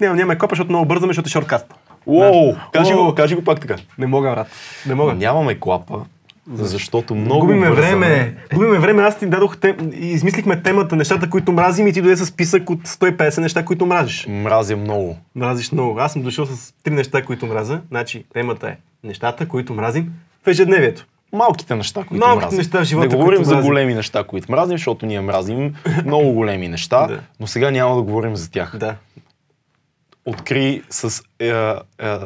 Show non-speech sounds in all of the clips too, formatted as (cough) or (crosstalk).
Няма, няма копа, защото много бързаме, защото е шорткаст. Уоу, кажи го, кажи го пак така. Не мога, брат. Не мога. Нямаме клапа, защото много Губиме бързаме. време. Губиме време. Аз ти дадох тем... и измислихме темата нещата, които мразим и ти дойде с списък от 150 неща, които мразиш. Мразя много. Мразиш много. Аз съм дошъл с три неща, които мразя. Значи, темата е нещата, които мразим в ежедневието. Малките неща, които Малките мразим. неща в живота, Не говорим за мразим. големи неща, които мразим, защото ние мразим (coughs) много големи неща, Да. но сега няма да говорим за тях. Да. Откри с е, е, е,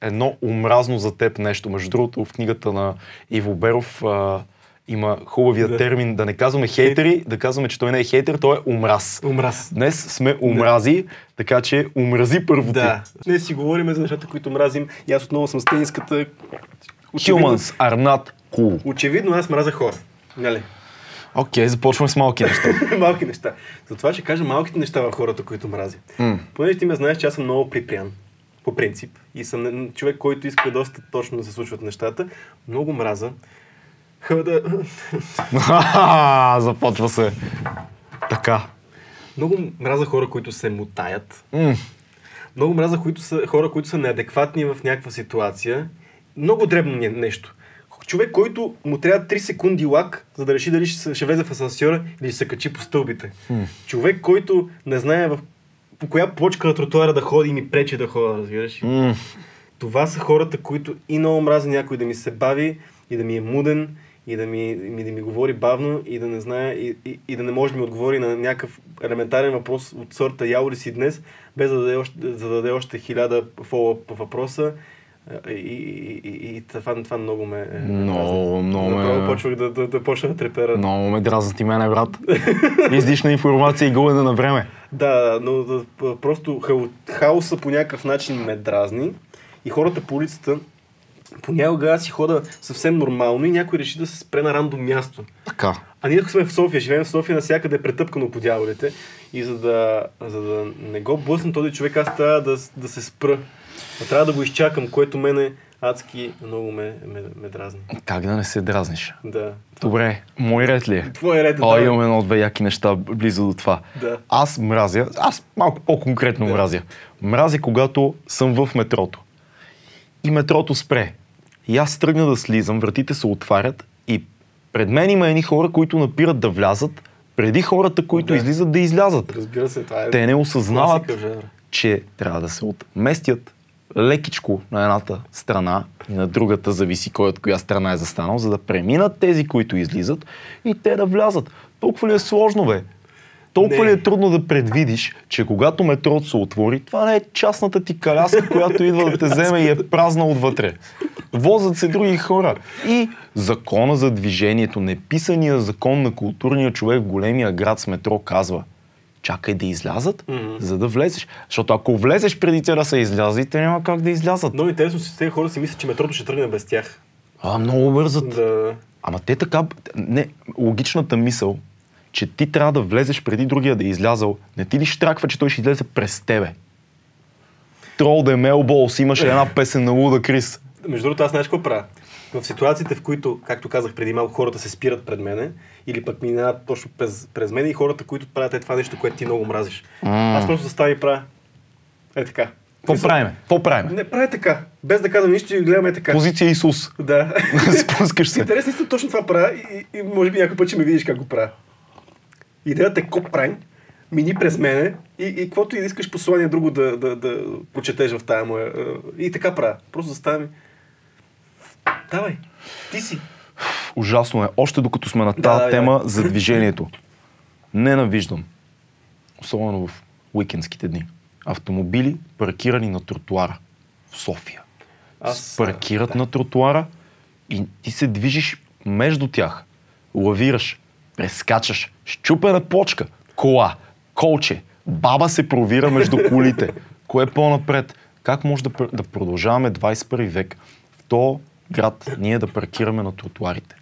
едно омразно за теб нещо. Между другото, в книгата на Иво Беров е, има хубавия Да. термин да не казваме хейтери, да казваме, че той не е хейтер, той е омраз. Омраз. Днес сме омрази, така че омрази първо Да. Днес си говорим за нещата, които мразим. И аз отново съм с тениската. ти. Humans are not cool. Очевидно аз мразя хора. Нали? Окей, започваме с малки неща. (laughs) Малки неща. Затова ще кажа малките неща в хората, които мрази. М. Понеже ти ме знаеш, че аз съм много припрян. По принцип. И съм човек, който иска доста точно да се случват нещата. Много мраза. Ха, да... (laughs) Започва се. Така. Много мраза хора, които се мутаят. М. Много мраза които са, хора, които са неадекватни в някаква ситуация. Много дребно не- нещо. Човек, който му трябва 3 секунди лак, за да реши дали ще, ще влезе в асансьора или ще се качи по стълбите. Човек, който не знае в, по коя почка на тротуара да ходи и ми пречи да ходя, разбираш. ли? М. Това са хората, които и много мрази някой да ми се бави и да ми е муден и да ми, ми, да ми говори бавно и да не знае и, и, и да не може да ми отговори на някакъв елементарен въпрос от сорта ял ли си днес, без да даде още, да даде още хиляда фолъп въпроса. И, и, и, и това, това много ме... е, Много, много ме- Направо почвах да, да, да почна да трепера. Много ме дразнат и мене, брат. (laughs) Излишна информация и губене на време. Да, но да, просто хао, хаоса по някакъв начин ме дразни и хората по улицата понякога аз си хода съвсем нормално и някой реши да се спре на рандом място. Така. А ние сме в София, живеем в София, навсякъде е претъпкано по дяволите и за да, за да не го блъсна този човек, аз трябва да, да се спра. А трябва да го изчакам, което мене адски много ме, ме, ме дразни. Как да не се дразниш? Да. Добре, мой ред ли е? Твой ред е О, да. имам едно-две яки неща близо до това. Да. Аз мразя, аз малко по-конкретно Да. мразя. Мразя, когато съм в метрото. И метрото спре. И аз тръгна да слизам, вратите се отварят и пред мен има едни хора, които напират да влязат, преди хората, които Да. излизат да излязат. Разбира се, това е Те не осъзнават, че трябва да се отместят лекичко на едната страна и на другата, зависи кой от коя страна е застанал, за да преминат тези, които излизат и те да влязат. Толкова ли е сложно, бе? Толкова Не. ли е трудно да предвидиш, че когато метрото се отвори, това не е частната ти каляска, (laughs) която идва да те вземе и е празна отвътре. Возят се други хора. И закона за движението, неписания закон на културния човек в големия град с метро казва чакай да излязат, Мгм. за да влезеш. Защото ако влезеш преди те да са излязли, те няма как да излязат. Много интересно, че тези хора си мислят, че метрото ще тръгне без тях. А, много бързат. Да. Ама те така... Не, логичната мисъл, че ти трябва да влезеш преди другия да е излязъл, не ти ли штраква, че той ще излезе през тебе? Трол де Мелболс имаше една песен на Луда Крис. Между другото, аз знаеш какво правя? В ситуациите, в които, както казах преди малко, хората се спират пред мене или пък минават точно през, през мен и хората, които правят е това нещо, което ти много мразиш. М. Аз просто заставя и правя. Е така. Какво правиме? Какво правиме? Не, правя така. Без да казвам нищо и гледаме така. Позиция Исус. Да. (laughs) Спускаш се. Интересно истина, точно това правя и, и, може би някой път ще ме видиш как го правя. Идеята е коп правим, мини през мене и, и каквото и да искаш послание друго да, да, да прочетеш в тая моя. е, И така правя. Просто заставям и... Давай, ти си. Ужасно е. Още докато сме на тази Да, тема да. за движението. Ненавиждам. Особено в уикендските дни. Автомобили паркирани на тротуара в София. Аз, паркират да. на тротуара и ти се движиш между тях. Лавираш, прескачаш, щупена почка, кола, колче, баба се провира между (laughs) колите. Кое е по-напред? Как може да, да продължаваме 21 век в то град ние да паркираме на тротуарите?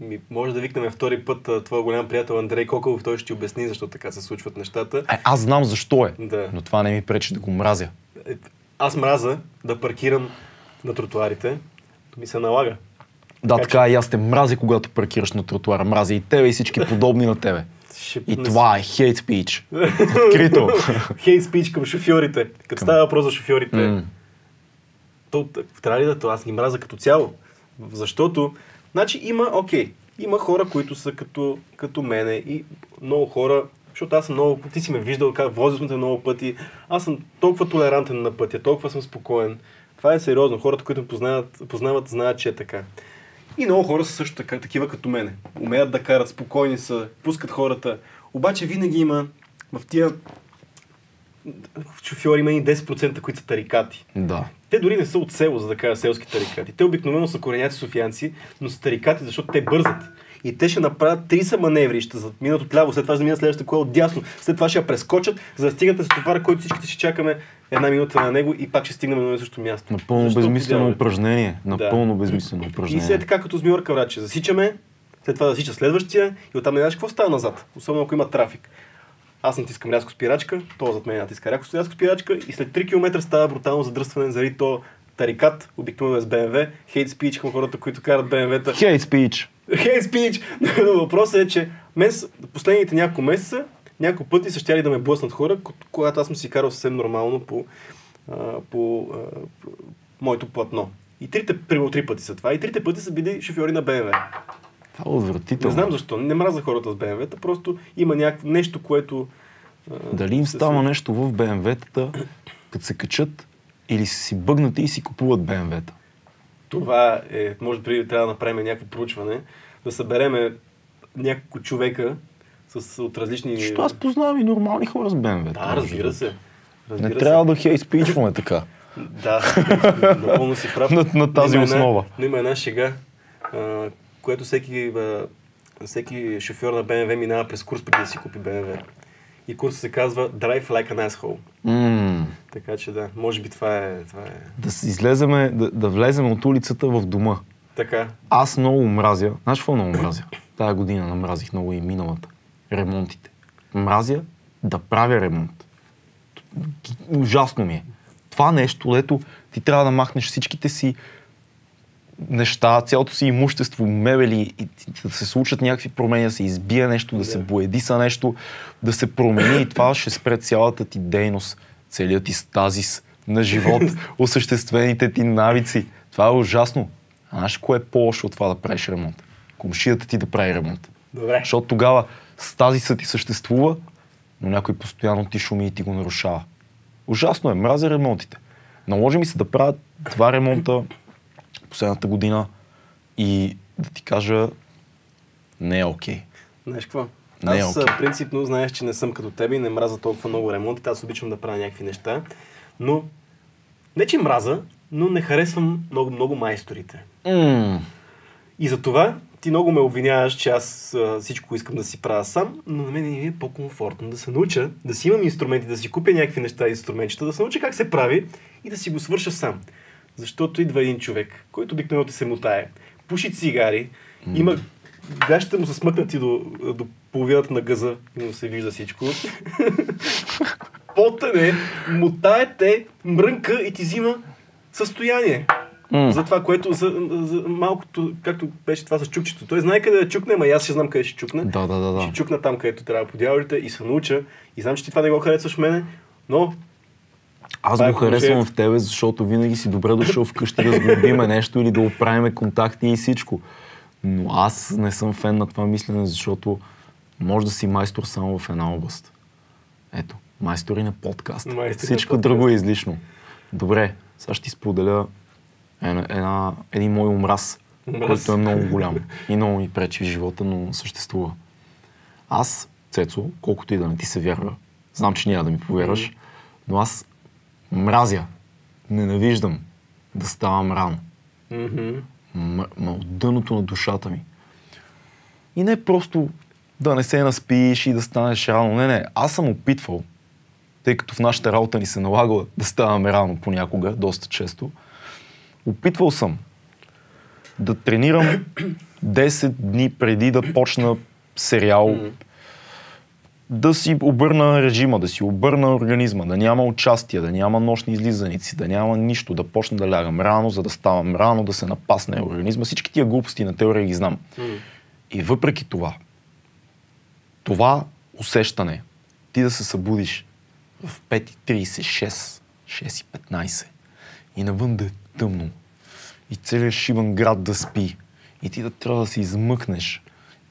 Ми, може да викнем втори път а, твоя голям приятел Андрей Коколов, той ще ти обясни защо така се случват нещата. Е, аз знам защо е, Да. но това не ми пречи да го мразя. Е, Аз мраза да паркирам на тротуарите, ми се налага. Да, Така така и аз те мразя, когато паркираш на тротуара. Мразя и тебе и всички подобни на тебе. И това е хейт спич. Открито. (laughs) Хейт спич към шофьорите. Като става въпрос за шофьорите, М. то трябва ли да то? Аз ги мразя като цяло. Защото, значи има, окей, има хора, които са като, като мене и много хора, защото аз съм много, ти си ме виждал, как возил сме много пъти, аз съм толкова толерантен на пътя, толкова съм спокоен. Това е сериозно. Хората, които познават, познават знаят, че е така. И много хора са също така, такива като мене. Умеят да карат, спокойни са, пускат хората. Обаче винаги има в тия шофьори има и 10%, които са тарикати. Да. Те дори не са от село, за да кажа селски тарикати. Те обикновено са кореняци софиянци, но са тарикати, защото те бързат. И те ще направят 30 маневри, ще заминат от ляво, след това ще заминат следващата кола от дясно, след това ще я прескочат, за да стигнат с товара, който всичките ще чакаме една минута на него и пак ще стигнем на едно също място. Напълно Защо безмислено подяваме? упражнение. Напълно безмислено И след упражнение. така, като с Миорка враче, засичаме, след това засича следващия и оттам не знаеш какво става назад, особено ако има трафик. Аз натискам рязко спирачка, то зад мен натиска рязко, рязко спирачка и след 3 км става брутално задръстване заради то тарикат, обикновено е с BMW, хейт спич към хората, които карат BMW-та. Хейт спич. Хейт спич! Но въпросът е, че мен последните няколко месеца няколко пъти са щяли да ме блъснат хора, ко- когато аз съм си карал съвсем нормално по, по, а, по моето платно. И трите, примерно три пъти са това. И трите пъти са били шофьори на BMW. Това е отвратително. Не знам защо. Не мразя хората с BMW-та, просто има някакво нещо, което... а, Дали им се става случва. нещо в БМВ-тата, като се качат или са си бъгнати и си купуват БМВ-та? Това е, може би трябва да направим някакво проучване, да събереме няколко човека с, от различни... Защото аз познавам и нормални хора с БМВ. Да, разбира се. Разбира Не се. трябва да хейт спичваме така. (laughs) Да, напълно си прав. На- на тази има основа. Една, има една шега, а, което всеки, всеки шофьор на BMW минава през курс преди да си купи BMW. И курсът се казва Drive Like an Asshole. М, Така че да, може би това е, това е Да излеземе, да, да влезем от улицата в дома. така. Аз много мразя. Знаеш какво много мразя? Тая година намразих много и миналата. Ремонтите. Мразя да правя ремонт. Ужасно ми е. Това нещо, дето ти трябва да махнеш всичките си неща, цялото си имущество, мебели и да се случат някакви промени, да се избие нещо, да се Да. боедиса нещо, да се промени и това ще спре цялата ти дейност, целият ти стазис на живот, (laughs) осъществените ти навици. Това е ужасно. А знаеш кое е по-лошо от това да правиш ремонт? Комшията ти да прави ремонт. Добре. Защото тогава стазисът ти съществува, но някой постоянно ти шуми и ти го нарушава. Ужасно е, мразя ремонтите. Наложи ми се да правя два ремонта последната година и да ти кажа, не е окей. Знаеш какво? Не е Аз окей. а, принципно знаеш, че не съм като тебе и не мраза толкова много ремонти. Аз обичам да правя някакви неща. Но, не че мраза, но не харесвам много, много майсторите. М, И за това ти много ме обвиняваш, че аз а, всичко искам да си правя сам, но на мен ми е по-комфортно да се науча, да си имам инструменти, да си купя някакви неща, инструментчета, да се науча как се прави и да си го свърша сам. Защото идва един човек, който обикновено ти се мутае, пуши цигари, има гащите му са смъкнати до, до половината на гъза и му се вижда всичко. (laughs) Потане, мутае те, мрънка и ти взима състояние. М. За това, което за, за малкото, както беше това с чукчето. Той знае къде да чукне, ама и аз ще знам къде ще чукне. Да, да, да, да. Ще чукна там, където трябва по дяволите и се науча. И знам, че ти това не го харесваш мене, но Аз е го харесвам в тебе, защото винаги си добре дошъл вкъщи да сглобиме нещо или да оправиме контакти и всичко. Но аз не съм фен на това мислене, защото може да си майстор само в една област. Ето, майстори на подкаст. Майстори на Всичко подкаст. друго е излишно. Добре, сега ще ти споделя една, една, един мой омраз, Омраз. който е много голям и много ми пречи в живота, но съществува. Аз, Цецо, колкото и да не ти се вярва, знам, че няма да ми повярваш, но аз мразя, ненавиждам да ставам рано. мгм, М- ма от дъното на душата ми. И не просто да не се наспиш и да станеш рано. Не, не. Аз съм опитвал, тъй като в нашата работа ни се налага да ставаме рано понякога, доста често. Опитвал съм да тренирам (coughs) 10 дни преди да почна сериал, да си обърна режима, да си обърна организма, да няма участие, да няма нощни излизаници, да няма нищо, да почна да лягам рано, за да ставам рано, да се напасне организма. Всички тия глупости на теория ги знам. И въпреки това, това усещане, ти да се събудиш в 5.30, 6, 6.15 и навън да е тъмно и целият шиван град да спи и ти да трябва да се измъкнеш.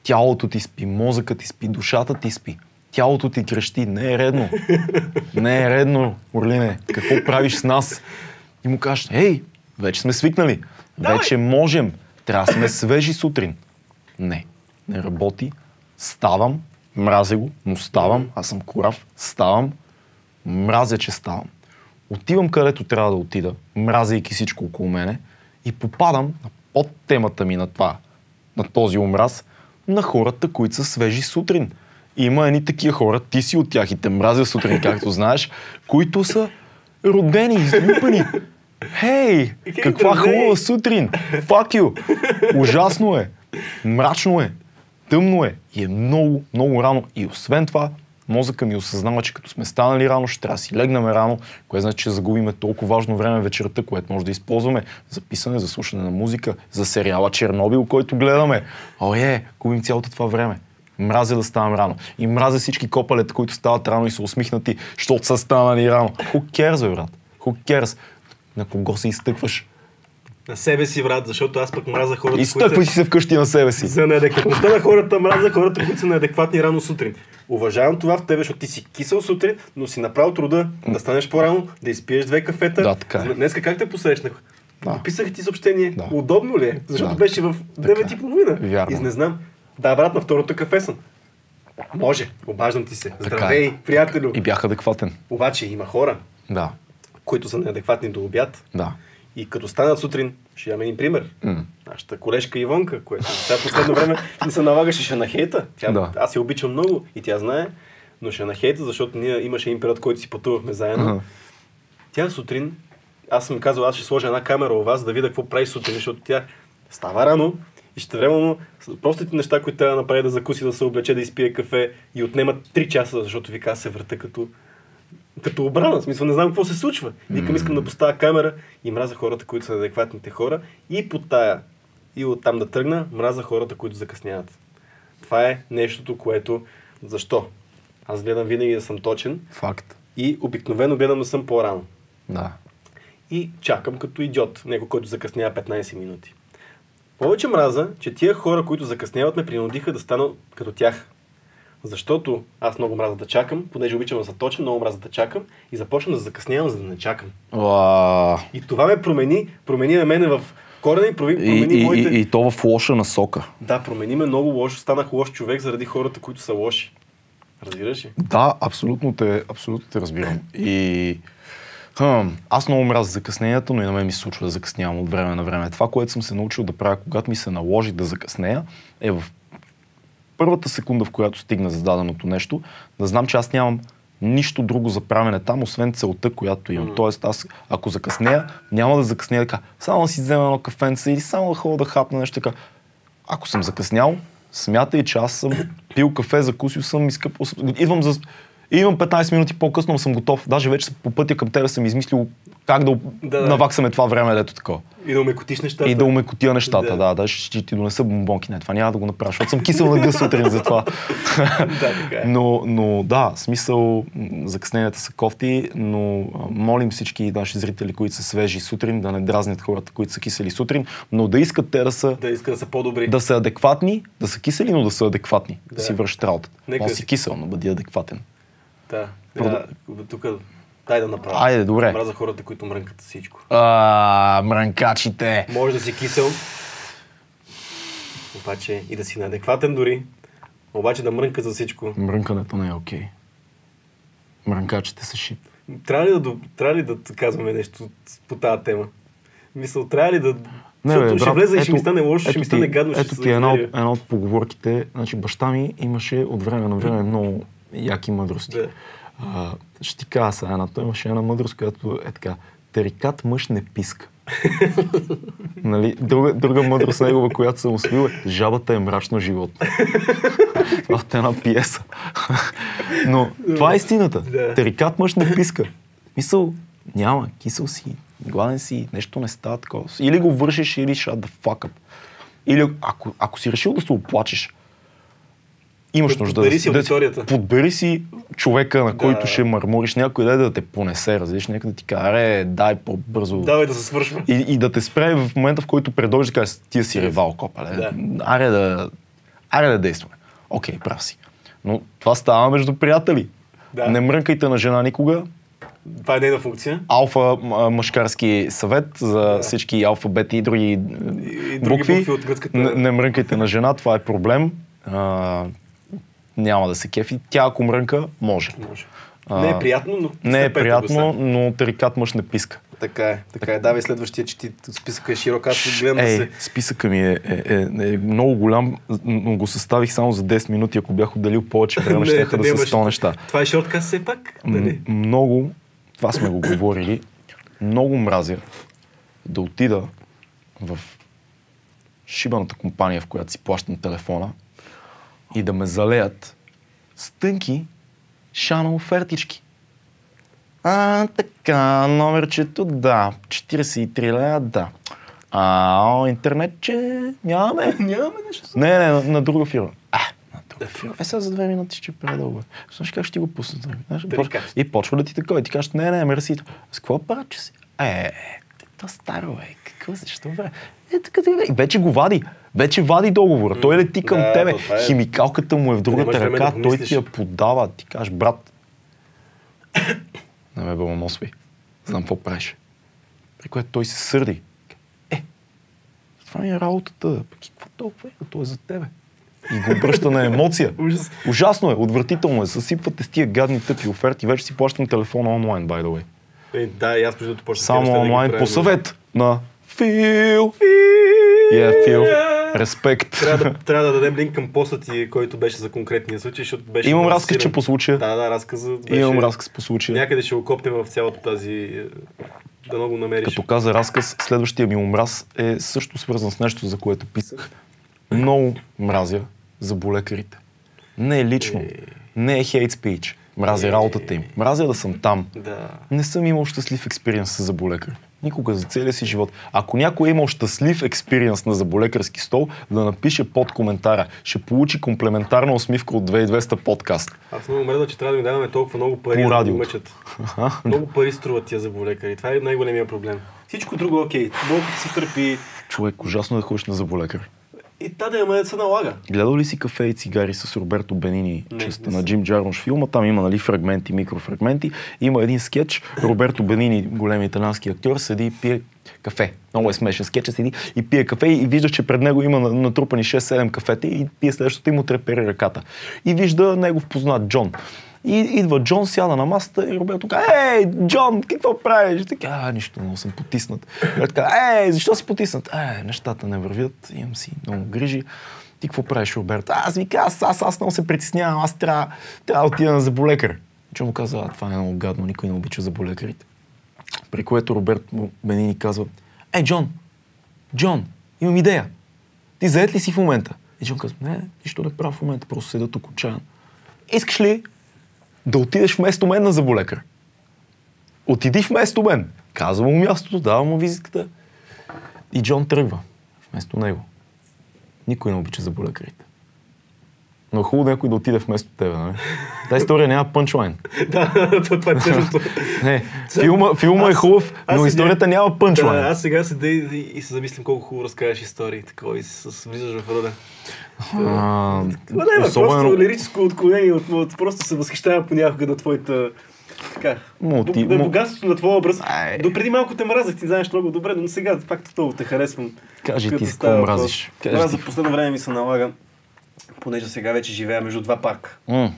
Тялото ти спи, мозъкът ти спи, душата ти спи. Тялото ти крещи. Не е редно. Не е редно, Орлине. Какво правиш с нас? И му кажеш, ей, вече сме свикнали. Вече можем. Трябва да сме свежи сутрин. Не, не работи. Ставам, мразя го, но ставам. Аз съм корав. Ставам, мразя, че ставам. Отивам където трябва да отида, мразейки всичко около мене и попадам на под темата ми на това, на този омраз, на хората, които са свежи сутрин. Има едни такива хора, ти си от тях и те мразя сутрин, както знаеш, които са родени, излюпени. Хей, каква хубава сутрин! Fuck you! Ужасно е! Мрачно е! Тъмно е! И е много, много рано. И освен това, мозъка ми осъзнава, че като сме станали рано, ще трябва да си легнем рано, което значи, че загубиме толкова важно време вечерта, което може да използваме за писане, за слушане на музика, за сериала Чернобил, който гледаме. О, е, губим цялото това време. Мразя да ставам рано. И мразя всички копалета, които стават рано и са усмихнати, защото са станали рано. Who cares, бе, брат? Who cares? На кого се изтъкваш? На себе си, брат, защото аз пък мраза хората, Изтъквай си се вкъщи на себе си. За неадекватността на хората, мраза хората, които са неадекватни рано сутрин. Уважавам това в тебе, защото ти си кисел сутрин, но си направил труда да станеш по-рано, да изпиеш две кафета. Да, така е. Днеска как те посрещнах? Да. Написах ти съобщение. Да. Удобно ли е? Защото Да. беше в Така е. 9.30. Вярно. И не знам. Да, брат, на второто кафе съм. Може, обаждам ти се. Така Здравей, е. приятелю. И бях адекватен. Обаче има хора, Да, които са неадекватни до обяд. да. И като станат сутрин, ще имаме един пример. М. Нашата колежка Ивонка, която сега последно време не се налагаше ще нахейта. Тя, Да. Аз я обичам много и тя знае, но ще нахейта, защото ние имаше един период, който си пътувахме заедно. Ага. Тя сутрин, аз съм казал, аз ще сложа една камера у вас, да видя какво прави сутрин, защото тя става рано и ще временно простите неща, които трябва да направи да закуси, да се облече, да изпие кафе и отнемат 3 часа, защото вика се върта като като обрана. В смисъл, не знам какво се случва. Викам, искам да поставя камера и мраза хората, които са адекватните хора. И по тая, и оттам да тръгна, мраза хората, които закъсняват. Това е нещото, което... Защо? Аз гледам винаги да съм точен Факт. и обикновено гледам да съм по-рано. Да. И чакам като идиот, него, който закъснява 15 минути. Повече мраза, че тия хора, които закъсняват, ме принудиха да стана като тях. Защото аз много мраза да чакам, понеже обичам да съм точен, много мраза да чакам и започна да закъснявам, за да не чакам. Уа. И това ме промени, промени на мене в корена и И, промени и, моите... и, и то в лоша насока. Да, промени ме много лошо, станах лош човек заради хората, които са лоши. Разбираш ли? Да, абсолютно те, абсолютно те разбирам. И хъм, аз много мразя закъсненията, но и на мен ми се случва да закъснявам от време на време. Това, което съм се научил да правя, когато ми се наложи да закъснея, е в първата секунда, в която стигна за даденото нещо, да знам, че аз нямам нищо друго за правене там, освен целта, която имам. Тоест, аз ако закъснея, няма да закъснея така, само да си взема едно кафенце или само да ходя да хапна нещо така. Ако съм закъснял, смятай, че аз съм (clears throat) пил кафе, закусил съм, изкъпал съм. Идвам за... Идвам 15 минути по-късно, но съм готов. Даже вече по пътя към тебе съм измислил как да, Да, наваксаме това време, дето такова. И да умекотиш нещата. И да умекотия нещата, Да. да, да, ще, ти донеса бомбонки. Не, това няма да го направя, защото съм кисел на гъс сутрин за това. (laughs) Да, така е. но, но да, смисъл, закъсненията са кофти, но молим всички наши зрители, които са свежи сутрин, да не дразнят хората, които са кисели сутрин, но да искат те да са, Да иска да са по-добри. да са адекватни, да са кисели, но да са адекватни, да, Да. си вършат работата. Нека да си- кисел, но бъди адекватен. Да. Да. Тук дай да направя. Айде, добре. Мраза хората, които мрънкат всичко. А, мранкачите! Може да си кисел, обаче и да си неадекватен дори, обаче да мрънка за всичко. Мрънкането не е окей. Мрънкачите са шит. Трябва ли да, трябва ли да казваме нещо по тази тема? Мисъл, трябва ли да... Не, Защото бе, ще брат, влезе и ще ми стане лошо, ще ми стане гадно, Ето ти една от, една от поговорките. Значи баща ми имаше от време на време много яки мъдрости. Да. А, ще ти кажа сега една. Той имаше една мъдрост, която е така. Терикат мъж не писка. (laughs) нали? друга, друга мъдрост негова, която съм усвоил е жабата е мрачно животно. (laughs) Това е една пиеса. Но това е истината. Да. Терикат мъж не писка. Мисъл, няма, кисел си, гладен си, нещо не става такова. Или го вършиш, или shut the fuck up. Или ако, ако си решил да се оплачеш, имаш Под- нужда подбери да си да аудиторията. Подбери си човека, на Да. който ще мърмориш, някой да, да те понесе, разбираш, нека да ти каже, аре, дай по-бързо. Давай да се свършва. И, и да те спре в момента, в който предложи да каже, ти си ревал, копале. Да. Аре да, аре да действаме. Окей, прав си. Но това става между приятели. Да. Не мрънкайте на жена никога. Това е нейна функция. Алфа мъжкарски съвет за всички алфабети и други, И и други букви. букви от гръцката. Не, не мрънкайте на жена, това е проблем. А, няма да се кефи. Тя ако мрънка, може. Може. А, Не е приятно, но... Не е приятно, но тарикат мъж не писка. Така е, така е. Давай следващия, че ти списъка е широк. Аз гледам да Ей, се... списъка ми е, е, е, е много голям, но го съставих само за 10 минути. Ако бях отделил повече време, (laughs) ще да са нямаш. 100 неща. Това е шорткаст все пак? М- Нали? много, това сме го говорили, много мразя да отида в шибаната компания, в която си плащам телефона и да ме залеят с тънки шана офертички. А, така, номерчето, да. 43 лева, да. А, о, интернет, че нямаме. (laughs) Нямаме нещо. Не, не, на, на друга фирма. А, на друга фирма. Е, сега за две минути ще предълга. Знаеш как ще ти го пусна? Знаеш, как? и почва да ти такова. И ти кажеш, не, не, мерси. С какво апарат, че си? Е, то старо, е. Защо, бе? Е, така, така. И вече го вади. Вече вади договора. Той лети към Да, тебе. е- Химикалката му е в другата време ръка. да той ти я подава. Ти кажеш, брат, не ме бълносвай. Знам какво правиш. При което той се сърди. Е, това ми е работата. Какво толкова е? То е за тебе. И го обръща на емоция. (laughs) Ужас. Ужасно е, отвратително е. Съсипвате с тия гадни тъпи оферти. Вече си плащам телефона онлайн, by the way. Е, да, и аз между почнах Само онлайн по съвет на Фил. Yeah, Фил. Респект. Трябва да, (laughs) трябва да дадем линк към поста ти, който беше за конкретния случай, защото беше... Имам разказ, че по случая. Да, да, разказа беше... Имам разказ по случая. Някъде ще го копнем в цялата тази... е, Да много намериш. Като каза разказ, следващия ми омраз е също свързан с нещо, за което писах. Много мразя заболекарите. Не е лично. Не е хейт спич. Мразя работата им. Мразя да съм там. Да. Не съм имал щастлив експириенс с заболекар. Никога за целия си живот. Ако някой е имал щастлив експириенс на заболекарски стол, да напише под коментара. Ще получи комплементарна усмивка от 2200 подкаст. Аз много мръдна, че трябва да ми даваме толкова много пари, По да радиото. го мъчат. Много пари струват тия заболекари. Това е най-големия проблем. Всичко друго е окей. Болката си търпи. Човек, ужасно е да ходиш на заболекар. И та да се налага. Гледал ли си кафе и цигари с Роберто Бенини, Не, частта не на. Джим Джармуш филма? Там има нали, фрагменти, микрофрагменти. Има един скетч. Роберто Бенини, големи италиански актьор, седи и пие кафе. Много е смешен скетч. Седи и пие кафе и вижда, че пред него има на- натрупани 6-7 кафета и пие следващото и му трепери ръката. И вижда негов познат Джон. И идва Джон, сяда на масата и Роберто казва, ей, Джон, какво правиш? Така, а, нищо, много съм потиснат. И така, ей, защо си потиснат? Е, нещата не вървят, имам си много грижи. Ти какво правиш, Роберто? Аз ви аз, аз, аз много се притеснявам, аз трябва, трябва да отида на заболекар. Джон му каза, а, това е много гадно, никой не обича заболекарите. При което Роберт му- Бенини казва, е, Джон, Джон, имам идея. Ти заед ли си в момента? И Джон казва, не, нищо не правя в момента, просто седа тук отчаян. Искаш ли да отидеш вместо мен на заболекар? Отиди вместо мен. Казва му мястото, дава му визитката. И Джон тръгва вместо него. Никой не обича заболекарите. Но е хубаво някой да отиде вместо тебе, нали? Тази история няма пънчлайн. (laughs) да, то- това е тъжното. (laughs) Не, филма, филма е хубав, но историята няма пънчлайн. Да, аз сега седя и, и, се замислям колко хубаво разказваш истории, такова и с, влизаш в рода. А, не, бе, особено- просто лирическо отклонение от, просто се възхищавам понякога на твоята така, Мулти- му- богатството на твоя образ. Ай. До преди малко те мразах, ти знаеш много добре, но сега пак много те харесвам. Кажи ти какво мразиш. Кажи Това ти. за последно време ми се налага, понеже сега вече живея между два парка. М,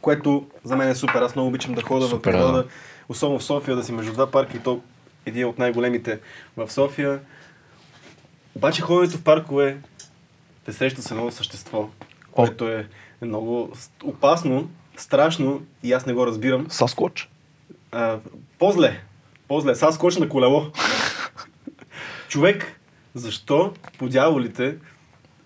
Което за мен е супер. Аз много обичам да хода Супер, в природа, да. особено в София, да си между два парка и то един от най-големите в София. Обаче ходенето в паркове те среща с едно същество, което е много опасно, страшно и аз не го разбирам. Саскоч. А, по-зле. По-зле. Сега скоча на колело. (laughs) Човек, защо по дяволите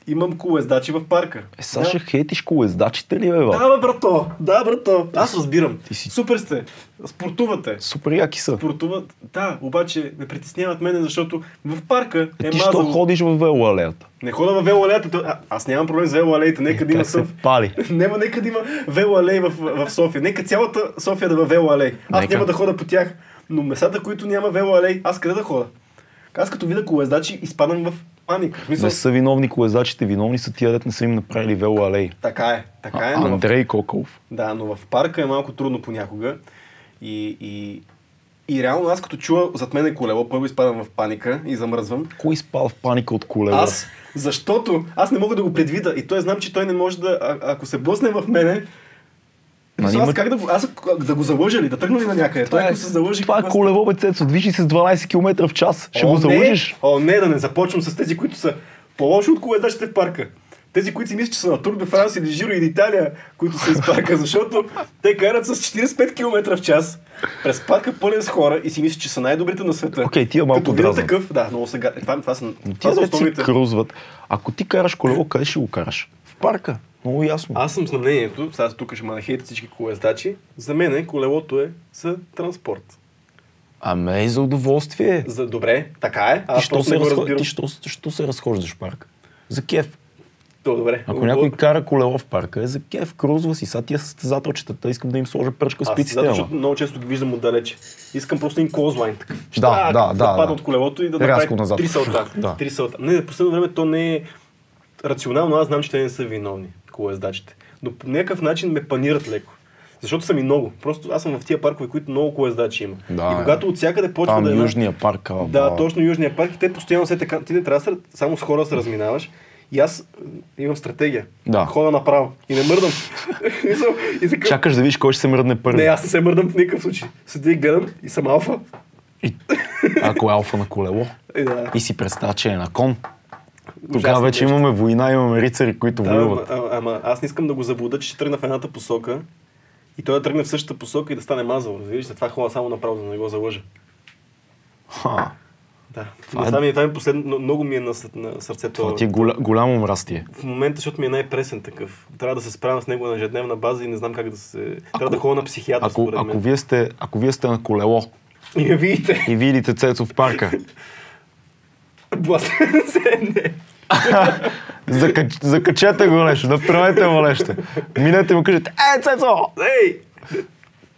имам колездачи в парка. Е, сега ще хейтиш колездачите ли, бе, бе? Да, бе, брато. Да, брато. Аз разбирам. Ти си- Супер сте. Спортувате. Супер яки са. Спортуват. Да, обаче ме притесняват мене, защото в парка е, Е, ти мазало. ходиш в велоалеята? Не хода в велоалеята. а- Аз нямам проблем с велоалеите. Нека да има съв. пали? (laughs) Нема, нека да има велоалей в, в София. Нека цялата София да е велоалей. Аз Нека. няма да хода по тях. Но местата, които няма велоалей, аз къде да хода? Аз като видя колездачи, изпадам в паника. В смисъл, Не са виновни колездачите, виновни са тия, дет не са им направили велоалей. Така е, така е. А, Но в, Андрей Коколов. да, но в парка е малко трудно понякога. И, и, и реално аз като чуя зад мен е колело, първо изпадам в паника и замръзвам. Кой спал в паника от колело? Аз, защото аз не мога да го предвида и той знам, че той не може да, а, ако се блъсне в мене, Нали аз как да го, аз да го залъжа ли, да тръгна ли на някъде? Той ако се залъжи... това е колело, бе, Цецо. Движи се с 12 км в час. Ще О, го не, залъжиш. О, не, да не започвам с тези, които са по-лоши от коледачите в парка. Тези, които си мислят, че са на Тур де Франс или Жиро или Италия, които са из парка, (laughs) защото те карат с 45 км в час през парка пълен с хора и си мислят, че са най-добрите на света. Окей, тия малко Като видят такъв, да, много сега. Това, това, са, Но това Тия са дет си основните. крузват. Ако ти караш колело, къде ще го караш? В парка. Много ясно. Аз съм с мнението, сега тук ще ме нахейтят всички колездачи, за мен колелото е за транспорт. Аме и за удоволствие. За, добре, така е. Ти Аз що просто се, разбирам. ти що, що се разхождаш в парка? За кеф. То, добре. Ако Отговор- някой кара колело в парка, е за кеф, крузва си. Са тия състезателчетата, искам да им сложа пръчка с Аз пиците. защото много често ги виждам отдалече. Искам просто един козлайн такъв. Да, Щак, да, да, падна да. от колелото и да направи назад. три салта. (laughs) Да. Три салта. Не, последно време то не е рационално, аз знам, че те не са виновни, колездачите. Но по някакъв начин ме панират леко. Защото са ми много. Просто аз съм в тия паркове, които много колездачи има. Да, и когато от всякъде почва Там да е. Южния парк. а, Да, точно Южния парк и те постоянно се така. Ти не трябва да само с хора се разминаваш. И аз е, имам стратегия. Да. Хода направо. И не мърдам. (laughs) И така. Чакаш да видиш кой ще се мръдне първи. Не, аз не се мърдам в никакъв случай. Седи и гледам и съм алфа. И... Ако е алфа на колело. (laughs) И да. И си представя, че е на кон. Тогава вече нещо. имаме война, имаме рицари, които Да, воюват. ама, ама, аз не искам да го заблуда, че ще тръгна в едната посока и той да тръгне в същата посока и да стане мазал. Разбираш, затова ходя само направо, за да не го залъжа. Ха, Да. Това Това, е- ми, това ми последно, много ми е на, на сърцето. това ти е голя, голямо мрастие. В момента, защото ми е най-пресен такъв. Трябва да се справям с него на ежедневна база и не знам как да се... Трябва да ходя на психиатър, Ако, според мен. ако, вие сте, ако вие сте на колело (laughs) И видите. и видите Цецо в парка, (laughs) Бластен се, не. закач, закачете го нещо, направете му нещо. Минете му кажете, е, Цецо! Ей!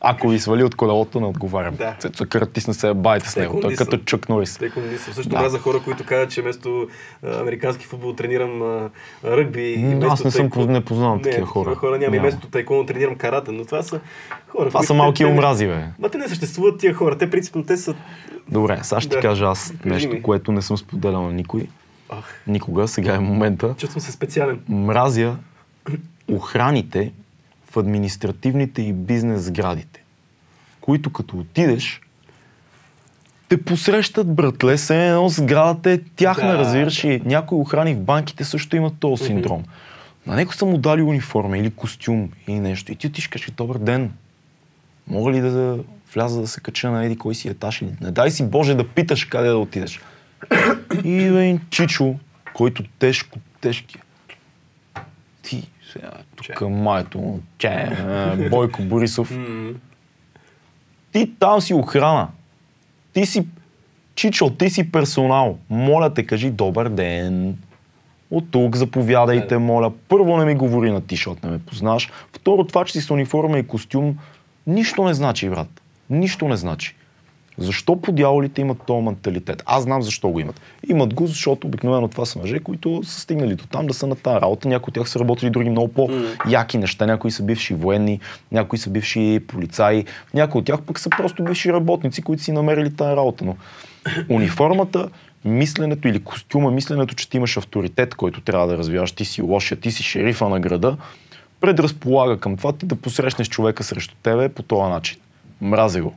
Ако ви свали от колелото, не отговарям. Да. Цецо кратисна се байте с него. Той Секунди като. Чук Норис. Не съм също Да. за хора, които казват, че вместо американски футбол тренирам а, ръгби. и М, вместо аз не съм не познавам такива хора. хора няма. И вместо тайконо тренирам карата, но това са хора. Това са малки те омрази, бе. Ма те не съществуват тия хора. Те принципно те са... Добре, сега ще Да. кажа аз нещо, ми. което не съм споделял на никой. Ах, Никога, сега е момента. чувствам се специален. Мразя (clears throat) охраните в административните и бизнес сградите, които като отидеш, те посрещат, братле, се едно сградата е тяхна, Да, разбираш и някои охрани в банките също имат този синдром. На него са му дали униформа или костюм или нещо. И ти отиш кажеш, добър ден, мога ли да вляза да се кача на еди кой си етаж или не дай си Боже да питаш къде да отидеш. И един чичо, който тежко, тежки. Ти, сега, тук майто му, че, е, Бойко Борисов. Ти там си охрана. Ти си, чичо, ти си персонал. Моля те, кажи добър ден. От тук заповядайте, моля. Първо не ми говори на ти, защото не ме познаш. Второ, това, че си с униформа и костюм, нищо не значи, брат. Нищо не значи. Защо по дяволите имат този менталитет? Аз знам защо го имат. Имат го, защото обикновено това са мъже, които са стигнали до там да са на тази работа. Някои от тях са работили други много по-яки неща. Някои са бивши военни, някои са бивши полицаи, някои от тях пък са просто бивши работници, които си намерили тази работа. Но (coughs) униформата, мисленето или костюма, мисленето, че ти имаш авторитет, който трябва да развиваш, ти си лошия, ти си шерифа на града, предразполага към това ти да посрещнеш човека срещу тебе по този начин. Мрази го.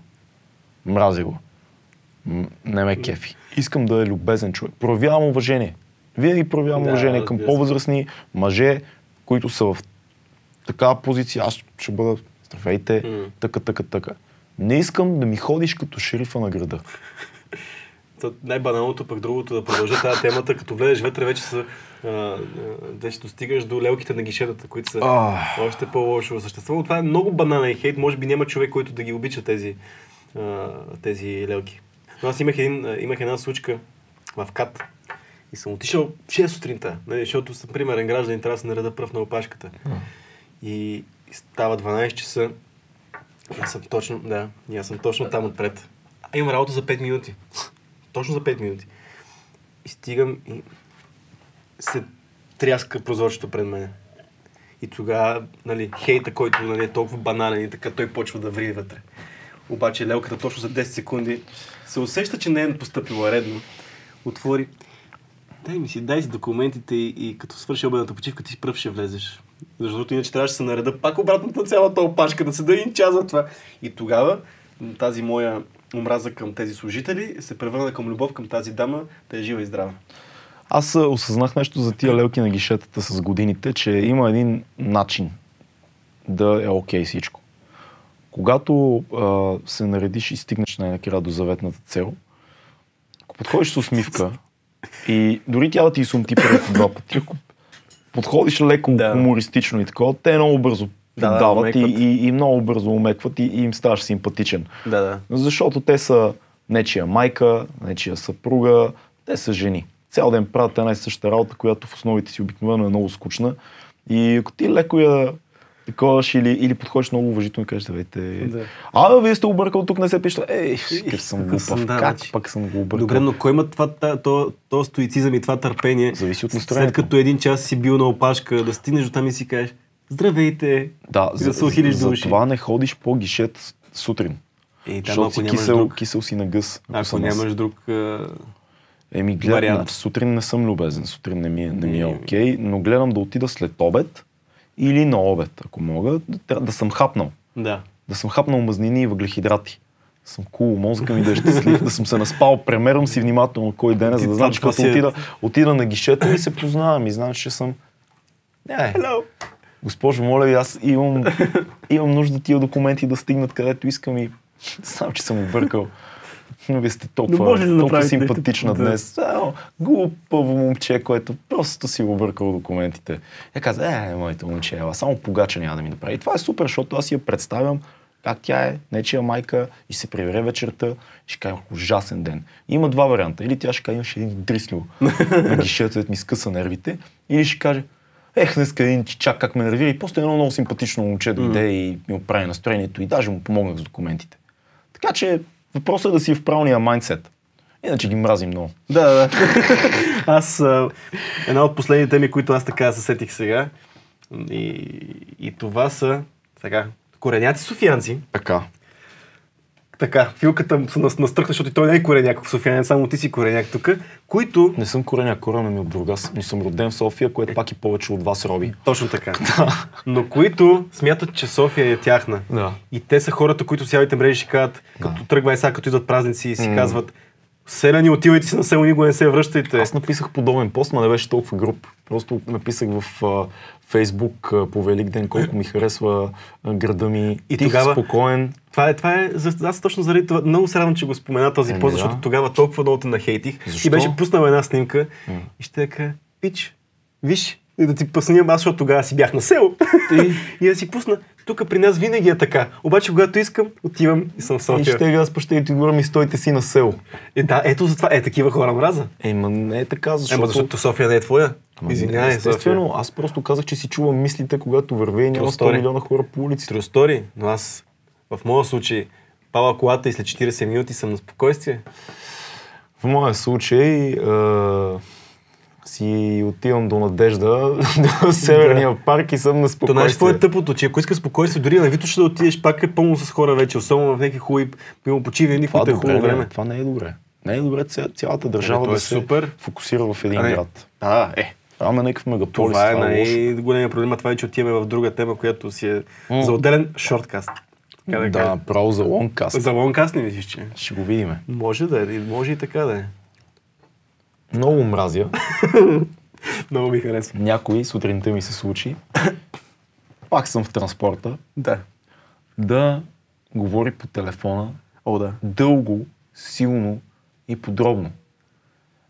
Мрази го. Не ме кефи. Искам да е любезен човек. Проявявам уважение. Винаги проявявам Да, уважение към по-възрастни мъже, които са в такава позиция. Аз ще бъда, здравейте, М. така, така, така. Не искам да ми ходиш като шерифа на града. (laughs) Най-баналното пък другото да продължа тази темата, като влезеш вътре вече са вече достигаш до лелките на гишетата, които са А. още по-лошо същество. Това е много банален хейт, може би няма човек, който да ги обича тези, а, тези лелки. Но аз имах, един, имах една случка в КАТ и съм отишъл 6 сутринта, нали, защото съм примерен гражданин, трябва да се нареда пръв на опашката. И става 12 часа. Аз съм точно, да, аз съм точно там отпред. А имам работа за 5 минути. Точно за 5 минути. И стигам и се тряска прозорчето пред мен. И тогава, нали, хейта, който нали, е толкова банален и така, той почва да ври вътре. Обаче лелката точно за 10 секунди се усеща, че не е поступила редно. Отвори. Дай ми си, дай си документите и, и като свърши обедната почивка, ти пръв ще влезеш. Защото иначе трябваше да се нареда пак обратно на цялата опашка, да се да един час за това. И тогава тази моя омраза към тези служители се превърна към любов към тази дама, да е жива и здрава. Аз осъзнах нещо за тия лелки на гишетата с годините, че има един начин да е окей всичко. Когато а, се наредиш и стигнеш най-накрая до заветната цел, ако подходиш с усмивка и дори тя да ти сумти първите два пъти, ако подходиш леко Да. да. хумористично и такова, те много бързо Да, да, поддават и, и, и много бързо умекват и, и им ставаш симпатичен. Да, да. Защото те са нечия майка, нечия съпруга, те са жени. Цял ден правят една и съща работа, която в основите си обикновено е много скучна. И ако ти леко я таковаш или, или подходиш много уважително и кажеш, давайте, Да. а, вие сте объркал, тук не се пише. Ей, какъв съм глупав, съм, да, как значи. пък съм го объркал. Добре, но кой има това, то, то стоицизъм и това търпение? Зависи от След настроението. като един час си бил на опашка, да стигнеш до там и си кажеш Здравейте! Да, и за, да се ухилиш за, уши. това не ходиш по гишет сутрин. И там, Защото ако си кисел, друг, кисел си на гъс. ако аз. нямаш друг... Еми, гледам, сутрин не съм любезен, сутрин не ми е, не ми е окей, но гледам да отида след обед или на обед, ако мога, да, да съм хапнал. Да. Да съм хапнал мазнини и въглехидрати. Да съм кул, cool, мозъка ми да е щастлив, да съм се наспал, премервам си внимателно кой ден е, за да знам, че като си е- отида, отида на гишето и се познавам и знам, че съм... Не, Hello! госпожо, моля ви, аз имам, имам нужда тия документи да стигнат където искам и знам, че съм объркал. Вие сте толкова, може да толкова симпатична? Да. днес. Ало, глупаво момче, което просто си объркал документите. Я каза, е, моето момче, ела, само погача няма да ми направи. И това е супер, защото аз я представям как тя е, нечия майка и се прибере вечерта и ще каже ужасен ден. Има два варианта. Или тя ще каже, имаш един дрислю (laughs) на гишето, ми скъса нервите, или ще каже, ех, днеска един чак как ме нервира и после едно много симпатично момче дойде и ми оправи настроението и даже му помогнах с документите. Така че въпросът е да си в правилния майндсет. Иначе ги мразим много. Да, да. (laughs) Аз, а, една от последните теми, които аз така се сетих сега, и, и това са, така, кореняци софиянци. Така. Така, филката се нас- настръхна, защото и той не е кореняк софиянец, само ти си кореняк тук, които... Не съм кореня, корена ми от Бургас, но съм роден в София, което пак и повече от вас роби. Точно така. (laughs) Но които смятат, че София е тяхна. Да. И те са хората, които в социалните мрежи ще кажат, като тръгва е сега, като идват празници и си М. казват, селяни, отивайте си на село, никога не се връщайте. Аз написах подобен пост, но не беше толкова груп. Просто написах в а, Фейсбук а, по Велик ден колко ми харесва а, града ми. И Тих, тогава- спокоен. Това е, това е, за- аз точно заради това, много се радвам, че го спомена този Еми, пост, да. защото тогава толкова много те нахейтих. Защо? И беше пуснал една снимка М. и ще кажа, пич, виж, и да ти поснимам аз, защото тогава си бях на село. И? (laughs) и да си пусна, тук при нас винаги е така. Обаче, когато искам, отивам и съм в И София. ще аз пък ще ти говоря ми стойте си на село. Е, да, ето затова, е, такива хора мраза. Е, ма не е така, защото... Ема, защото София не е твоя. Извинявай, естествено, София. аз просто казах, че си чувам мислите, когато вървя и няма 100 Трустори. милиона хора по улиците. Story, но аз в моя случай пала колата и след 40 минути съм на спокойствие. В моя случай а, си отивам до Надежда, (laughs) до Северния парк и съм на спокойствие. знаеш какво е тъпото, че ако искаш спокойствие, дори на Витоша да отидеш, пак е пълно с хора вече, особено в някакви хубави, това, които е хубаво време. това не е добре. Не е добре ця, цялата държава то да е се фокусира в един А, град. Да, е. Ама някакъв мегаполис. Това е лошо. най-големия проблем, а това е, че отиваме в друга тема, която си е М. за отделен шорткаст. Да, Да, право за лонгкаст. За лонкаст не мислиш, че? Ще го видим. Може да е, може и така да е. Много мразя. (laughs) Много ми харесва. Някой сутринта ми се случи. Пак съм в транспорта. Да. Да говори по телефона О, да. дълго, силно и подробно.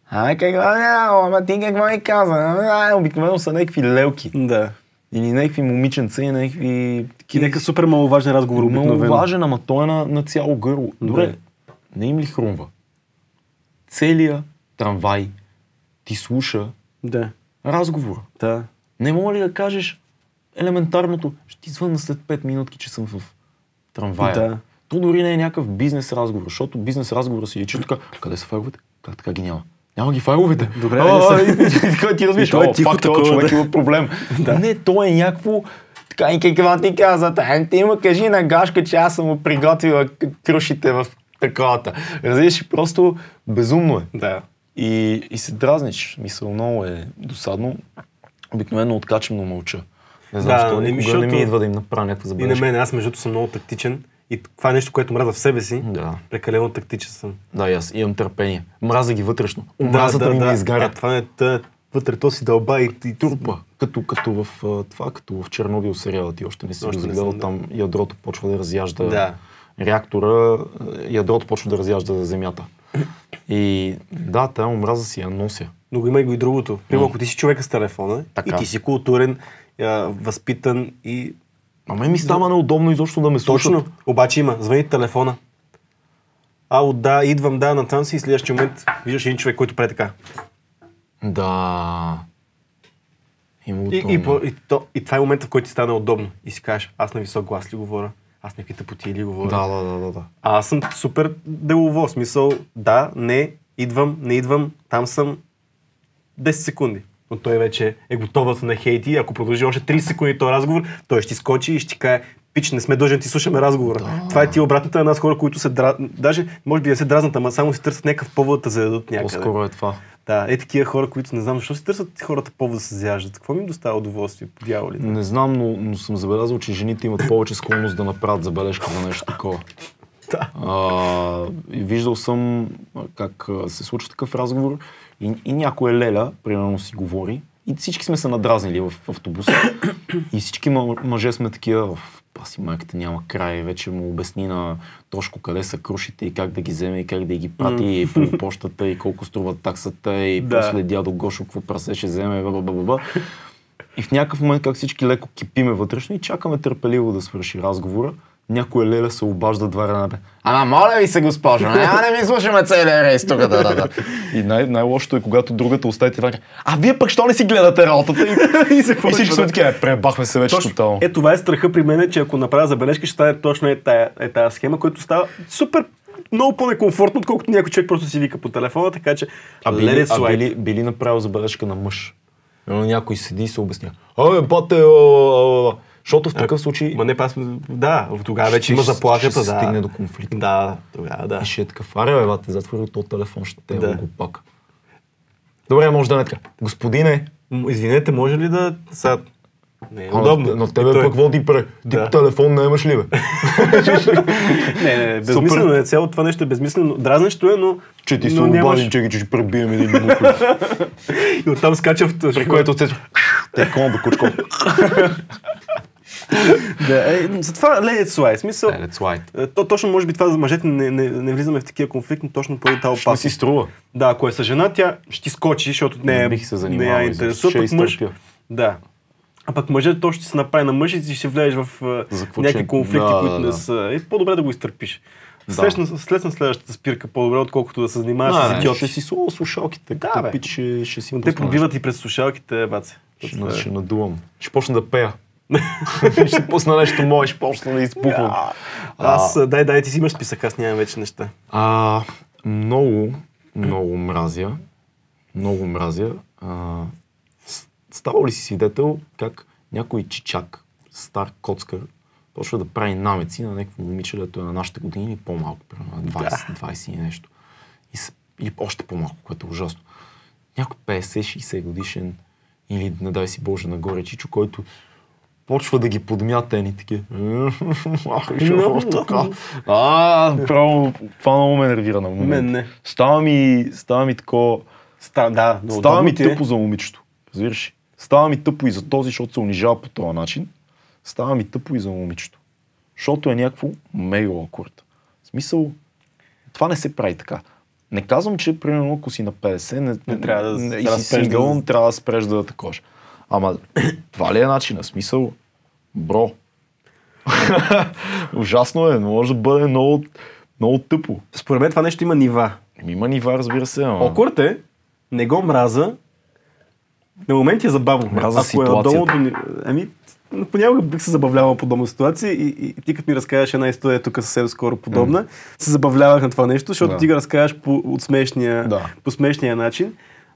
Ай, какво няма, ама ти какво ми каза? Обикновено са някакви лелки. Да. Или някакви момиченца и някакви И нека супер маловажен разговор обикновено. важен, ама той е на, на цяло гърло. Добре, Да. не им ли хрумва? Целият трамвай ти слуша Да. разговора. Да. Не мога ли да кажеш елементарното, ще ти звънна след 5 минутки, че съм в трамвая. Да. То дори не е някакъв бизнес разговор, защото бизнес разговора си личи така, къде са файловете? Как така ги няма? Няма ги файловете. Добре, а, (laughs) така ти разбираш, той е тихо такова, човек да. има проблем. (laughs) Не, то е някакво така и какво ти каза, ти има кажи на Гашка, че аз съм му приготвила крушите в таковата. Разбираш, просто безумно е. Да. И, и се дразниш. Мисъл, много е досадно. Обикновено откачам, но мълча. Не знам, Да, защо еми, никога не ми идва да им направя някаква И на забележка. мен, аз между съм много тактичен. И това е нещо, което мраза в себе си. Да. Прекалено тактичен съм. Да, и аз имам търпение. Мраза ги вътрешно. Омразата ми ми изгаря. А, това е тъ, вътре, то си дълба и, и Турпа. Като, като в това, като в Чернобил сериала, ти още не си Още го не гледал, съм, да. там ядрото почва да разяжда Да. реактора, ядрото почва да разяжда земята. И да, тая омраза си я нося. Но го има и го и другото. Примерно, ако ти си човека с телефона Така. и ти си културен, а, възпитан и... А мен ми става неудобно изобщо да ме слушат. Точно. Обаче има. Звъни телефона. Ало, да, идвам, да, натам си и следващия момент виждаш един човек, който прави така. Да. Има И, и, по, и, то, и това е момента, в който ти стане удобно. И си кажеш, аз на висок глас ли говоря? Аз някакви тъпоти ли говоря? Да, да, да, да, да. А аз съм супер делово. Смисъл, да, не, идвам, не идвам, там съм 10 секунди. Но той вече е готов да на хейти. Ако продължи още 30 секунди този разговор, той ще ти скочи и ще ти каже, пич, не сме дължни да ти слушаме разговора. Да. Това е ти обратната на нас хора, които се дразнат. Даже, може би не се дразнат, ама само си търсят някакъв повод да се дадат някъде. По-скоро е това. Да, е такива хора, които не знам защо си търсят хората повод да се зяждат. Какво ми им доставя удоволствие, дяволите? Не знам, но, но съм забелязал, че жените имат повече склонност да направят забележка за нещо такова. (laughs) Да. А, и виждал съм как се случва такъв разговор и, и някоя леля, примерно, си говори и всички сме се надразнили в автобуса и всички мъже сме такива, «Оф, паси майката няма край, вече му обясни на Тошко къде са крушите и как да ги вземе и как да ги прати по почтата и колко струва таксата и Да. после дядо Гошо какво прасе ще вземе, ба, ба, ба, ба. И в някакъв момент, как всички леко кипиме вътрешно и чакаме търпеливо да свърши разговора, някоя леля се обажда два рена. бе. Ама моля ви се, госпожо, няма да ми слушаме целия рейс тук. Да, да, да. И най- най-лошото е, когато другата оставите така, а вие пък що не си гледате работата? И, И се и всички сме такива, «Е, пребахме се вече тотално. Е, това е страха при мен, че ако направя забележка, ще стане точно е тая, е тая схема, която става супер много по-некомфортно, отколкото някой човек просто си вика по телефона, така че А били, а били, били направил забележка на мъж. Едно някой седи и се обясня. Абе, бате, а, а, а». Защото в такъв случай Ма не, аз, да, тогава вече има ще- заплахата, да. стигне до конфликт. Да, тогава да. И ще е такъв, аре, бе, бате, затвори този телефон, ще те Да. го пак. Добре, може да не е така. Господине, Извинете, може ли да... Сега... Не е а удобно. И тебе той- пък води пре. Ти Да. телефон не имаш ли, бе? (laughs) Не, не, не, безмислено е. Цялото това нещо е безмислено. Дразнещо е, но... Че ти се но нямаш- обадим, че, че ще пребием един минут. (laughs) И оттам скача в... При което се... (laughs) Те комбо кучко. (laughs) Да, е, затова let it slide. Смисъл... Е, Let's white. е, То, точно може би това за мъжете не, не, не влизаме в такива конфликти, но точно поради тази Ще опасност. си струва. Да, ако е с жена, тя ще скочи, защото не, Не е, бих се не занимавал я изобщо. интересува. Ще Пък мъж, изтърпя. да. А пък мъжът то ще се направи на мъж и ще влезеш в някакви конфликти, да, които да, не да. са. Е, по-добре да го изтърпиш. Да. След, на- след на следващата спирка по-добре, отколкото да се занимаваш с идиоти. ще си слова слушалките. Да, бе. пич ще, ще си те пробиват и през слушалките, баце. Ще, е. ще надувам. Ще почна да пея. (laughs) ще пусна нещо мое, ще почна да изпухвам. А, Аз, а, дай, дай, ти си имаш списък, аз нямам вече неща. А, много, много мразя. Много мразя. А, с- ставал ли си свидетел как някой чичак, стар коцкар, почва да прави намеци на някакво момиче, което е на нашите години или по-малко, примерно на 20, 20 и нещо. И, или още по-малко, което е ужасно. Някой 50-60 годишен или не дай си Боже нагоре чичо, който почва да ги подмята едни такива. (laughs) А, право, това много ме нервира на момент. Мен не. Става ми, става ми такова, Ста, да, но става ми е. тъпо за момичето. Разбираш? Става ми тъпо и за този, защото се унижава по този начин. Става ми тъпо и за момичето. Защото е някакво мега акорд. В смисъл, това не се прави така. Не казвам, че примерно ако си на 50, не, Не трябва да- не, трябва и да си спреш да- сингъл, не трябва да спреш да такош. Ама това ли е начинът? Смисъл, бро. (laughs) Ужасно е, но може да бъде много, много тъпо. Според мен това нещо има нива. Еми, Има нива, разбира се, ама... Окорът е, не го мраза, на моменти е забавно. Мраза Ако е ситуацията. до ни- ами, понякога бих се забавлявал подобна ситуация и, и, и ти като ми разказваш една история тук съвсем скоро подобна, се забавлявах на това нещо, защото Да. ти го разказваш по, от смешния, Да. по смешния начин.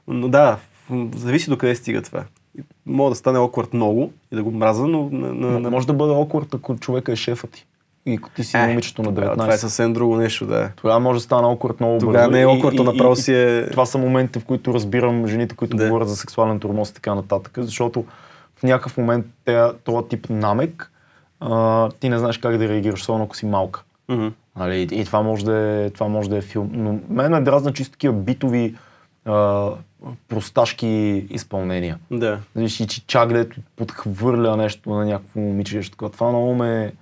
Но да, зависи до къде стига това. Мога да стане оквард много и да го мраза, но на, на, на... Може да бъде окорът, ако човека е шефа ти. И ако ти си Е, момичето на тогава 19. Това е съвсем друго нещо, да. Тогава може да стане окорът много Тогава бързо. не е то направо си е- Това са моментите, в които разбирам жените, които Да. говорят за сексуален турмоз и така нататък, защото в някакъв момент този тип намек, а, ти не знаеш как да реагираш, особено ако си малка. Мгм. Нали, и това може, да е, това може да е филм. Но мен ме дразна чисто такива битови а, просташки изпълнения. Да. Виж, и че чак дето подхвърля нещо на някакво момиче, нещо такова. Това много ме...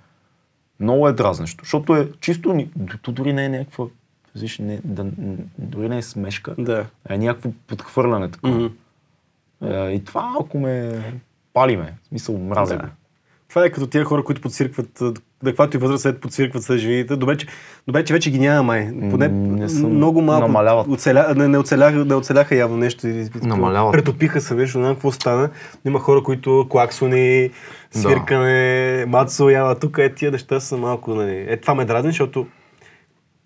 Много е дразнещо, защото е чисто... То дори не е някаква... Виж, не, да, дори не е смешка, Да. а е някакво подхвърляне такова. Мгм. Е, И това малко ме пали ме. В смисъл, мразя Да. Това е като тия хора, които подсиркват, на каквато и възраст след подсиркват с жените. Добре, че, добре, че вече ги няма май. Поне не съм- много малко намаляват. Оцеля, не, не, оцеляха, не оцеляха явно нещо. Намаляват. Претопиха се нещо, не знам какво стана. Има хора, които клаксони, свиркане, мацо, ява, тук е тия неща са малко, нали. Е, това ме дразни, защото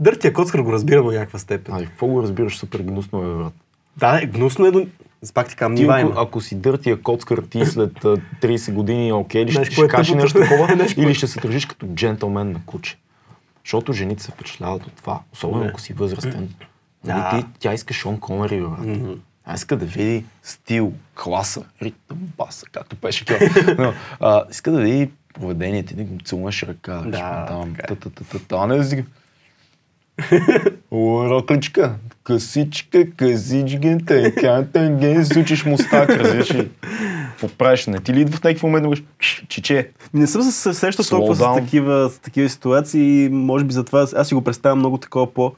Дъртия коцкар го разбира до някаква степен. Ай, какво го разбираш супер гнусно е, брат? Да, е, гнусно е до... Пак ти казвам, Ти, ако, ако си дъртия коцкар, ти след а, 30 години, окей ли, ще, ще кажеш тъпото? нещо такова (laughs) или ще се държиш като джентълмен на куче. Защото жените се впечатляват от това, особено ако си възрастен. Да. Нали, ти, тя иска Шон Конери, брат. Мгм. Тя иска да види стил, класа, ритъм, баса, както пеше тя. (laughs) Но, а, иска да види поведението, да го целунеш ръка, Да, там, е. та, та, та, та, та, не да си... Рокличка, късичка, късичка, така, така, сучиш мустак, разбираш ли? Какво правиш? Не ти ли идва в някакъв момент да чиче? Не съм се срещал толкова с такива, с такива ситуации може би затова аз си го представям много такова по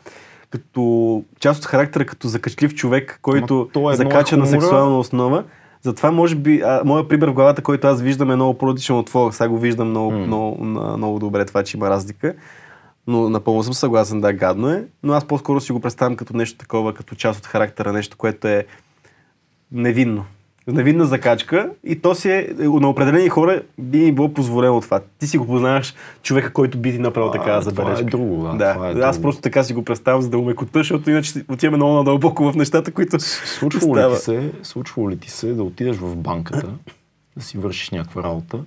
като част от характера, като закачлив човек, който е закача на сексуална основа. Затова, може би, а, моя пример в главата, който аз виждам е много по-различен от твоя. Сега го виждам много, М. много, много, много добре това, че има разлика. Но напълно съм съгласен, да, гадно е. Но аз по-скоро си го представям като нещо такова, като част от характера, нещо, което е невинно. Невинна закачка и то си е, на определени хора би им било позволено това. Ти си го познаваш човека, който би ти направил А, така това забележка. е друго, да, да. това е Аз друго. просто така си го представям, за да умекота, защото иначе отиваме много надълбоко в нещата, които Случвало ли, става. ти се, случвало ли ти се да отидеш в банката, да си вършиш някаква работа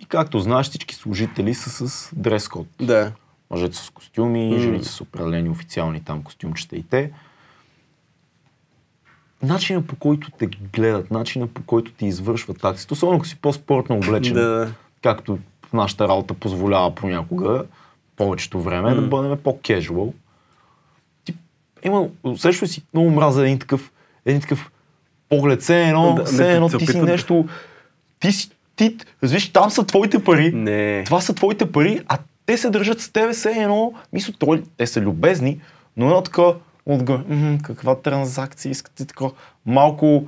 и както знаеш всички служители са с дрес-код. Да. Мъжете с костюми, жените са с определени официални там костюмчета и те. Начинът по който те гледат, начинът по който ти извършват акцията, особено ако си по-спортно облечен, Да. както нашата работа позволява понякога, повечето време, да бъдем по-кежуал. Ти, има, усещаш ли си много мраза един такъв, един такъв поглед, все едно, Да, все едно ти си нещо, ти си, ти, виж, там са твоите пари, Не. това са твоите пари, а те се държат с тебе все едно, мисля, той, те са любезни, но едно така, отгоре, «Мгм, каква транзакция искате, такова, малко,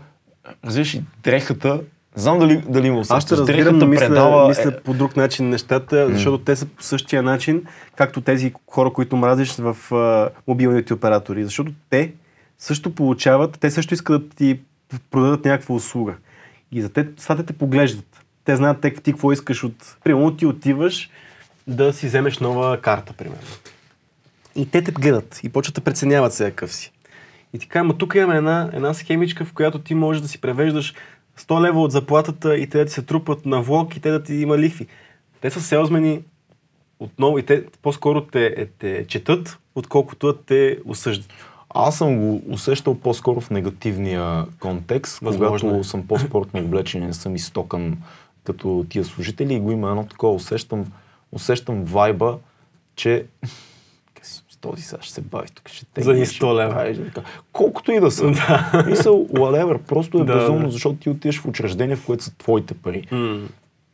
разбираш ли, дрехата, знам дали, дали има Аз ще усещаш, разбирам, но мисля, предава, мисля е, по друг начин нещата, защото те са по същия начин, както тези хора, които мразиш в а, мобилните оператори. Защото те също получават, те също искат да ти продадат някаква услуга. И за те, това те поглеждат. Те знаят те, ти какво искаш от... Примерно ти отиваш да си вземеш нова карта, примерно. И те те гледат и почват да преценяват се какъв си. И ти казвам, тук имаме една, една схемичка, в която ти можеш да си превеждаш 100 лева от заплатата и те да ти се трупат на влог и те да ти има лихви. Те са селзмени отново и те по-скоро те, те четат, отколкото те осъждат. Аз съм го усещал по-скоро в негативния контекст, Възможно когато е. съм по-спортно облечен и не съм изтокан като тия служители и го има едно такова, усещам, усещам вайба, че този сега ще се бави тук, ще те За ни 100 лева. Колкото и да са. Мисъл, whatever, просто е Да, безумно, да. защото ти отиваш в учреждение, в което са твоите пари. М.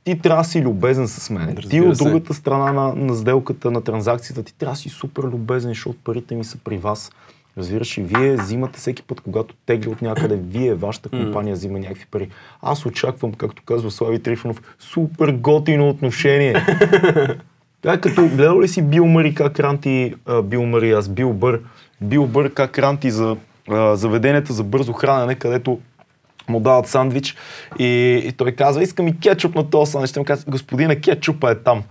Ти трябва да си любезен с мен. Ти Разбира от се. другата страна на, на сделката, на транзакцията, ти трябва да си супер любезен, защото парите ми са при вас. Разбираш ли, вие взимате всеки път, когато тегли от някъде, вие, вашата компания взима някакви пари. Аз очаквам, както казва Слави Трифонов, супер готино отношение. (laughs) Е като гледал ли си Бил Мъри как ранти, а, Бил Мъри, аз Бил Бър, Бил Бър как ранти за а, заведенията за бързо хранене, където му дават сандвич и, и той казва, искам и кетчуп на този сандвич. Той му казва, господина, кетчупа е там.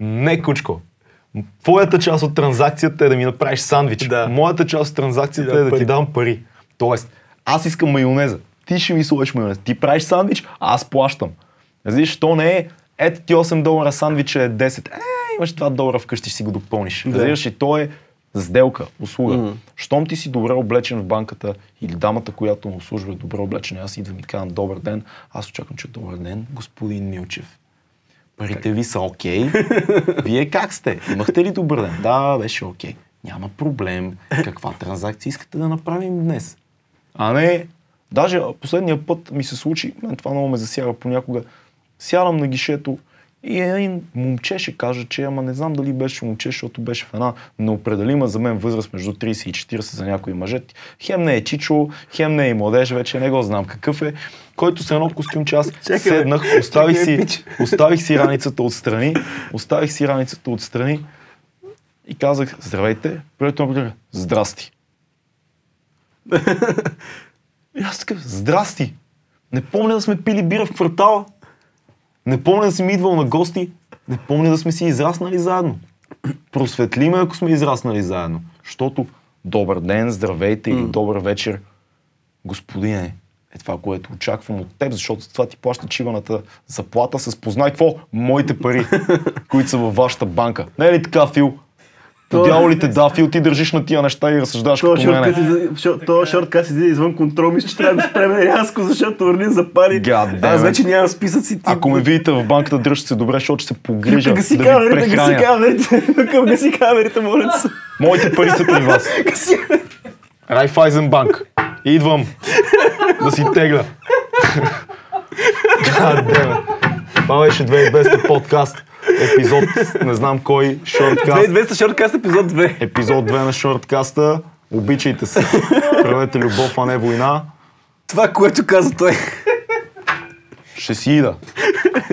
Не, кучко. Твоята част от транзакцията е да ми направиш сандвич. Да. Моята част от транзакцията Ти е да ти пари. дам пари. Тоест, аз искам майонеза. Ти ще ми сложиш майонез. Ти правиш сандвич, а аз плащам. Разбираш, то не е ето ти 8 долара, сандвича е 10. Е, имаш 2 долара вкъщи, ще си го допълниш. Да. Разбираш, и то е сделка, услуга. Мгм. Щом ти си добре облечен в банката или дамата, която му обслужва е добре облечена, аз идвам и казвам добър ден, аз очаквам, че добър ден, господин Милчев. Парите ви са окей. (laughs) Вие как сте? Имахте ли добър ден? Да, беше окей. Няма проблем. Каква транзакция искате да направим днес? А не, даже последния път ми се случи, мен това много ме засяга понякога, сядам на гишето и един момче ще каже, че ама не знам дали беше момче, защото беше в една неопределима за мен възраст между 30 и 40 за някои мъже. Хем не е чичо, хем не е младеж, вече не го знам какъв е, който с едно костюмче аз Чакай, седнах, оставих си, оставих си раницата отстрани, оставих си раницата отстрани и казах, здравейте, приятел гледа, здрасти. (laughs) И аз такъв, здрасти. Не помня да сме пили бира в квартала. Не помня да съм идвал на гости. Не помня да сме си израснали заедно. Просветли ме, ако сме израснали заедно. Защото добър ден, здравейте или добър вечер, господине, е това, което очаквам от теб, защото това ти плаща чиваната заплата с познай какво? Моите пари, (laughs) които са във вашата банка. Не е ли така, Фил? По дяволите, да, Фил, ти държиш на тия неща и разсъждаваш Този като мене. шорткат, излиза- шо- този шорткат излиза извън контрол, мисля, че трябва да спреме рязко, защото Орлин запали. God damn Аз вече нямам списъци. Ти... Ако ме видите в банката, дръжте се добре, защото ще се погрижа Гаси да ви камерите, гаси прехраня. камерите. (laughs) Към гаси камерите, моля се. Моите пари са при вас. (laughs) Гаси. Райфайзен банк. Идвам да си тегля. (laughs) God damn. Това беше 2200 подкаст. Епизод, не знам кой, шорткаст. 2200 шорткаст епизод 2. Епизод 2 на шорткаста. Обичайте се. Правете любов, а не война. Това, което каза той. Ще си ида.